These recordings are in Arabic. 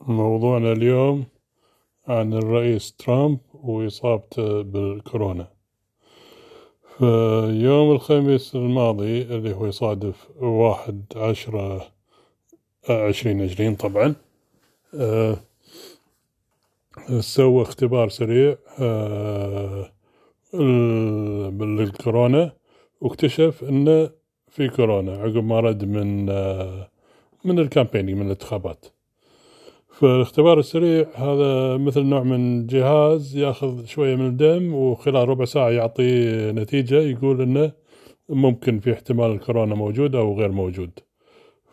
موضوعنا اليوم عن الرئيس ترامب وإصابته بالكورونا. في يوم الخميس الماضي اللي هو يصادف واحد عشرة عشرين عشرين طبعا أه سوى اختبار سريع بالكورونا واكتشف انه في كورونا عقب ما رد من أه من الكامبينينج من الانتخابات. فالاختبار السريع هذا مثل نوع من جهاز ياخذ شوية من الدم وخلال ربع ساعة يعطي نتيجة يقول إنه ممكن في احتمال الكورونا موجود أو غير موجود.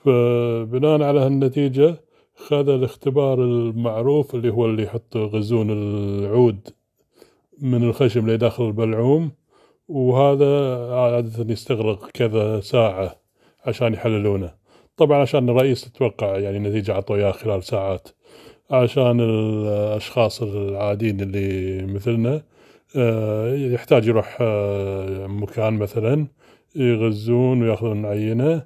فبناء على هالنتيجة خذ الاختبار المعروف اللي هو اللي يحط غزون العود من الخشم اللي داخل البلعوم وهذا عادة يستغرق كذا ساعة عشان يحللونه. طبعا عشان الرئيس تتوقع يعني نتيجة عطوا إياه خلال ساعات. عشان الأشخاص العاديين اللي مثلنا آه، يحتاج يروح آه، مكان مثلا يغزون ويأخذون عينة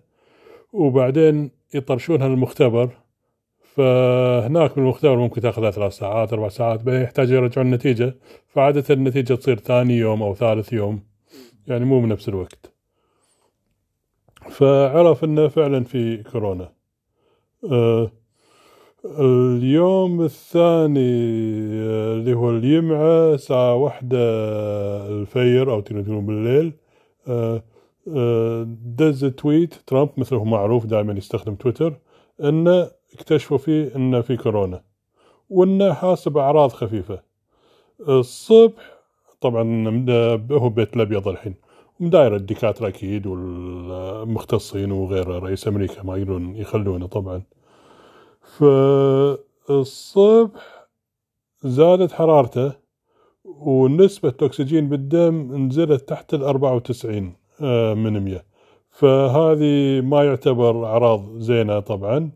وبعدين يطرشونها للمختبر. فهناك بالمختبر ممكن تاخذها ثلاث ساعات أربع ساعات يحتاج يرجعون النتيجة. فعادة النتيجة تصير ثاني يوم أو ثالث يوم يعني مو بنفس الوقت. فعرف إنه فعلا في كورونا. آه اليوم الثاني آه، اللي هو اليمعة الساعة واحدة الفير أو تقدرون بالليل. آه، دز تويت ترامب مثل هو معروف دائما يستخدم تويتر إنه اكتشفوا فيه إنه في كورونا وإنه حاسب أعراض خفيفة. الصبح طبعا هو بيت الأبيض الحين. مداير الدكاترة أكيد والمختصين وغيره رئيس أمريكا ما يقدرون يخلونه طبعا. فالصبح زادت حرارته ونسبة الأكسجين بالدم نزلت تحت الأربعة وتسعين آه، من مية. فهذه ما يعتبر أعراض زينة طبعا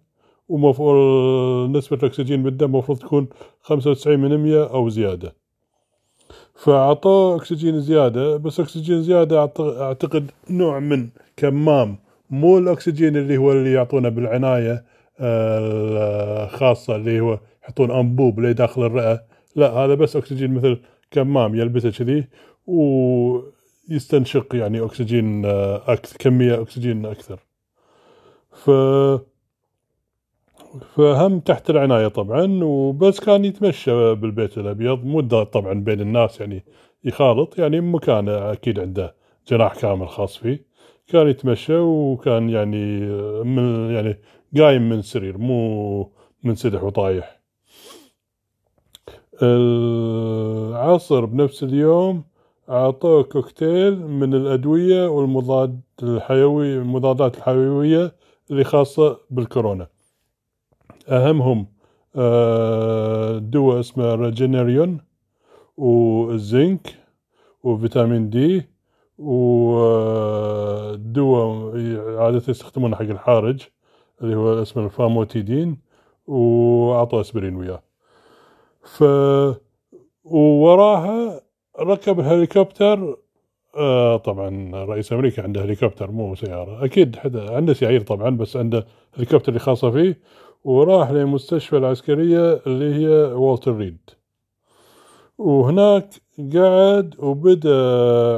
ومفروض نسبة الأكسجين بالدم المفروض تكون خمسة وتسعين من مية أو زيادة. فأعطوه أكسجين زيادة بس أكسجين زيادة أعتقد نوع من كمام مو الأكسجين اللي هو اللي يعطونه بالعناية آه، الخاصة اللي هو يحطون أنبوب اللي داخل الرئة. لا هذا بس أكسجين مثل كمام يلبسه كذي ويستنشق يعني أكسجين آه، أكثر كمية أكسجين أكثر. ف فهم تحت العناية طبعا وبس كان يتمشى بالبيت الأبيض. مدة طبعا بين الناس يعني يخالط يعني مكان أكيد عنده جناح كامل خاص فيه. كان يتمشى وكان يعني من يعني قايم من سرير مو منسدح وطايح. العصر بنفس اليوم أعطوه كوكتيل من الأدوية والمضاد الحيوي المضادات الحيوية اللي خاصة بالكورونا. أهمهم آه، دواء اسمه Regeneron والزنك وفيتامين D ودواء عادة يستخدمونه حق الحارج اللي هو اسمه ال famotidine وأعطوا أسبرين وياه. ف ووراها ركب الهليكوبتر آه طبعا رئيس أمريكا عنده هليكوبتر مو سيارة. أكيد حدا عنده سيارة طبعا بس عنده هليكوبتر اللي خاصة فيه وراح للمستشفى العسكرية اللي هي والتر ريد. وهناك قعد وبدأ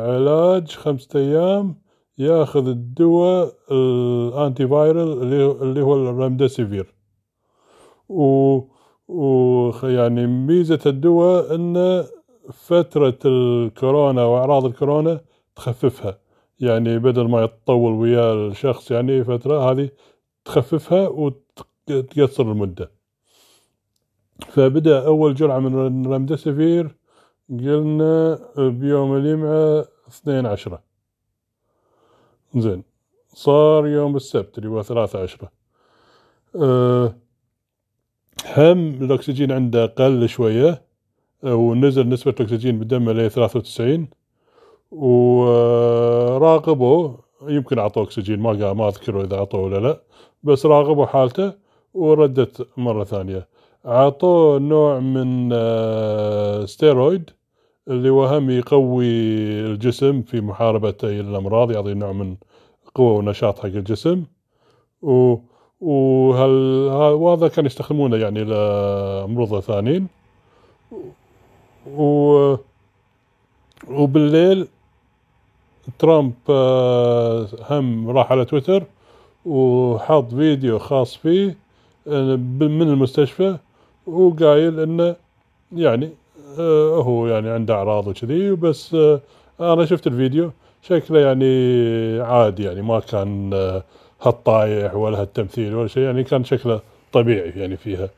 علاج خمسة أيام ياخذ الدواء ال antiviral اللي هو الرمدسيفير و ويعني ميزة الدواء إنه فترة الكورونا وأعراض الكورونا تخففها. يعني بدل ما يتطول ويا الشخص يعني فترة هذه تخففها وت تقصر المدة. فبدأ أول جرعة من رمدسفير قلنا بيوم الجمعة اثنين عشرة. زين صار يوم السبت اللي هو ثلاثة عشرة. أه هم الأكسجين عنده قل شوية ونزل نسبة الأكسجين بالدم ل 93 وراقبوا يمكن أعطوه أكسجين ما ما أذكر إذا أعطوه ولا لا بس راقبوا حالته. وردت مرة ثانية. عطوه نوع من ستيرويد آه، اللي وهم يقوي الجسم في محاربة الأمراض يعطي نوع من قوة ونشاط حق الجسم. وهل وهذا كان يستخدمونه يعني لمرضى ثانيين. و وبالليل ترامب آه، هم راح على تويتر وحط فيديو خاص فيه من المستشفى وقايل إنه يعني آه، هو يعني عنده أعراض وكذي بس أنا شفت الفيديو. شكله يعني عادي يعني ما كان هالطايح ولا هالتمثيل ولا شيء يعني كان شكله طبيعي يعني فيها.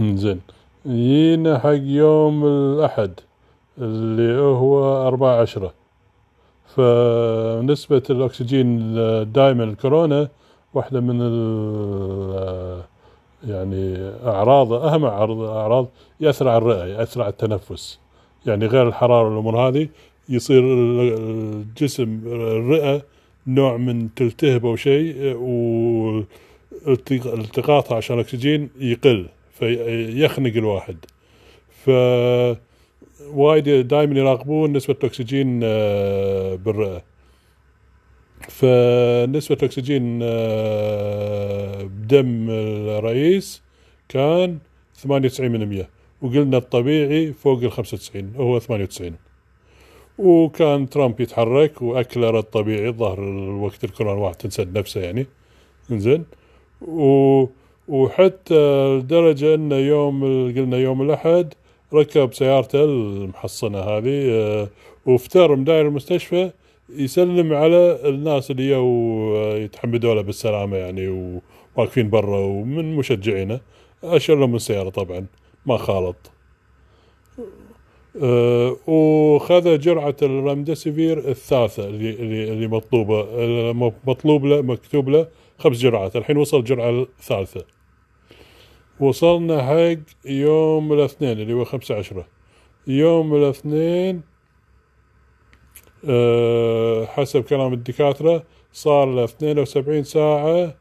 زين جينا حق يوم الأحد اللي هو أربعة عشرة. فنسبة الأكسجين دائما الكورونا واحدة من يعني أعراض أهم أعراض يأثر على الرئة يأثر على التنفس. يعني غير الحرارة والأمور هذه يصير الجسم الرئة نوع من تلتهب أو شيء والتقاطها عشان الأكسجين يقل فيخنق الواحد. ف وايد دائما يراقبون نسبة الأكسجين آه، بالرئة. فنسبة الأكسجين آه، بدم الرئيس كان 98% وقلنا الطبيعي فوق ال 95 هو 98 وكان ترامب يتحرك وأكلر الطبيعي ظهر الوقت الكورونا واحد تنسد نفسه يعني. زين و وحتى لدرجة انه يوم قلنا يوم الأحد ركب سيارته المحصنة هذه آه، وافتر من داير المستشفى يسلم على الناس اللي يو يتحمدوا له بالسلامة يعني وواقفين برا ومن مشجعينه. أشر لهم السيارة طبعا ما خالط. أه وخذ جرعة الرمدسيفير الثالثة اللي اللي, مطلوبة مطلوب له مكتوب له خمس جرعات. الحين وصل الجرعة الثالثة. وصلنا حق يوم الاثنين اللي هو خمسة عشرة. يوم الاثنين حسب كلام الدكاترة صار له 72 ساعة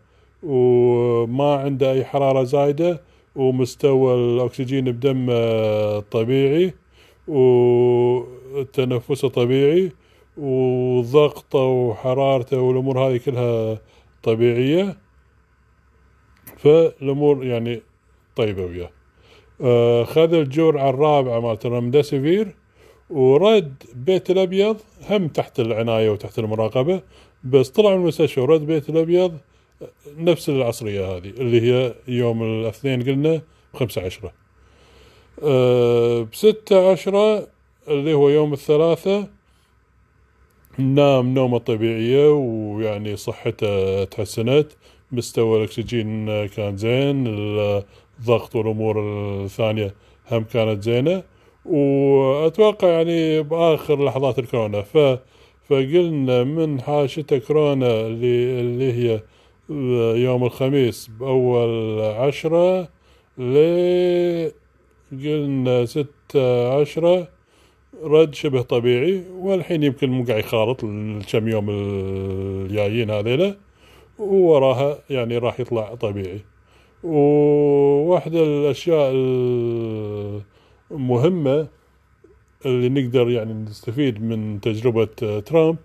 وما عنده أي حرارة زايدة ومستوى الأكسجين بدمه طبيعي وتنفسه طبيعي وضغطه وحرارته والأمور هذه كلها طبيعية. فالأمور يعني طيبة وياه. آه خذ الجرعة الرابعة مالت الرمدسفير ورد بيت الأبيض هم تحت العناية وتحت المراقبة بس طلع من المستشفى ورد بيت الأبيض نفس العصرية هذه اللي هي يوم الاثنين قلنا بخمسة عشرة. أه بستة عشرة اللي هو يوم الثلاثة نام نومة طبيعية ويعني صحته تحسنت مستوى الأكسجين كان زين الضغط والأمور الثانية هم كانت زينة. وأتوقع يعني بآخر لحظات الكورونا. ف فقلنا من حاشته كورونا اللي, اللي هي يوم الخميس بأول عشرة ل قلنا ستة عشرة رد شبه طبيعي والحين يمكن مو قاعد يخالط الكم يوم الجايين هذيلا ووراها يعني راح يطلع طبيعي. وواحدة الأشياء المهمة اللي نقدر يعني نستفيد من تجربة ترامب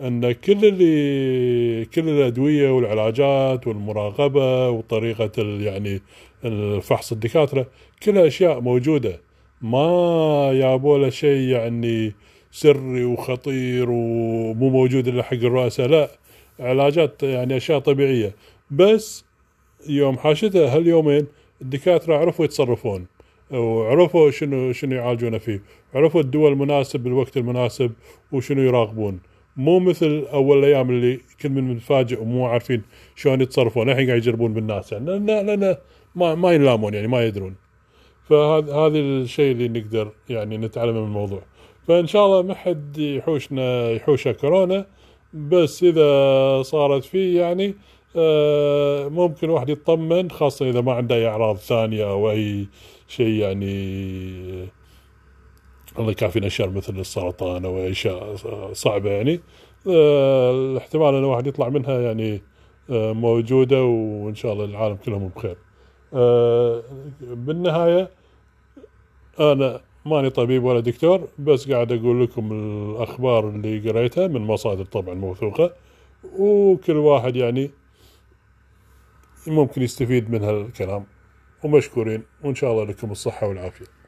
أن كل اللي كل الأدوية والعلاجات والمراقبة وطريقة يعني الفحص الدكاترة كلها أشياء موجودة. ما يابوا له شيء يعني سري وخطير ومو موجود إلا حق الرؤساء لا. علاجات يعني أشياء طبيعية. بس يوم حاشته هاليومين الدكاترة عرفوا يتصرفون. وعرفوا شنو شنو يعالجونه فيه. عرفوا الدواء المناسب بالوقت المناسب وشنو يراقبون. مو مثل أول الأيام اللي كل من متفاجئ ومو عارفين شلون يتصرفون. الحين قاعد يجربون بالناس. يعني لا لا لا ما ما ينلامون يعني ما يدرون. فهذا هذا الشيء اللي نقدر يعني نتعلم من الموضوع. فإن شاء الله ما حد يحوشنا يحوشه كورونا. بس إذا صارت فيه يعني ممكن واحد يطمن خاصة إذا ما عنده أي أعراض ثانية أو أي شيء يعني الله يكافينا الشر مثل السرطان أو اشياء صعبة يعني. آه الاحتمال إن الواحد يطلع منها يعني آه موجودة وإن شاء الله العالم كلهم بخير. آه بالنهاية أنا ماني طبيب ولا دكتور بس قاعد أقول لكم الأخبار اللي قريتها من مصادر طبعا موثوقة. وكل واحد يعني ممكن يستفيد من هالكلام. ومشكورين. وإن شاء الله لكم الصحة والعافية.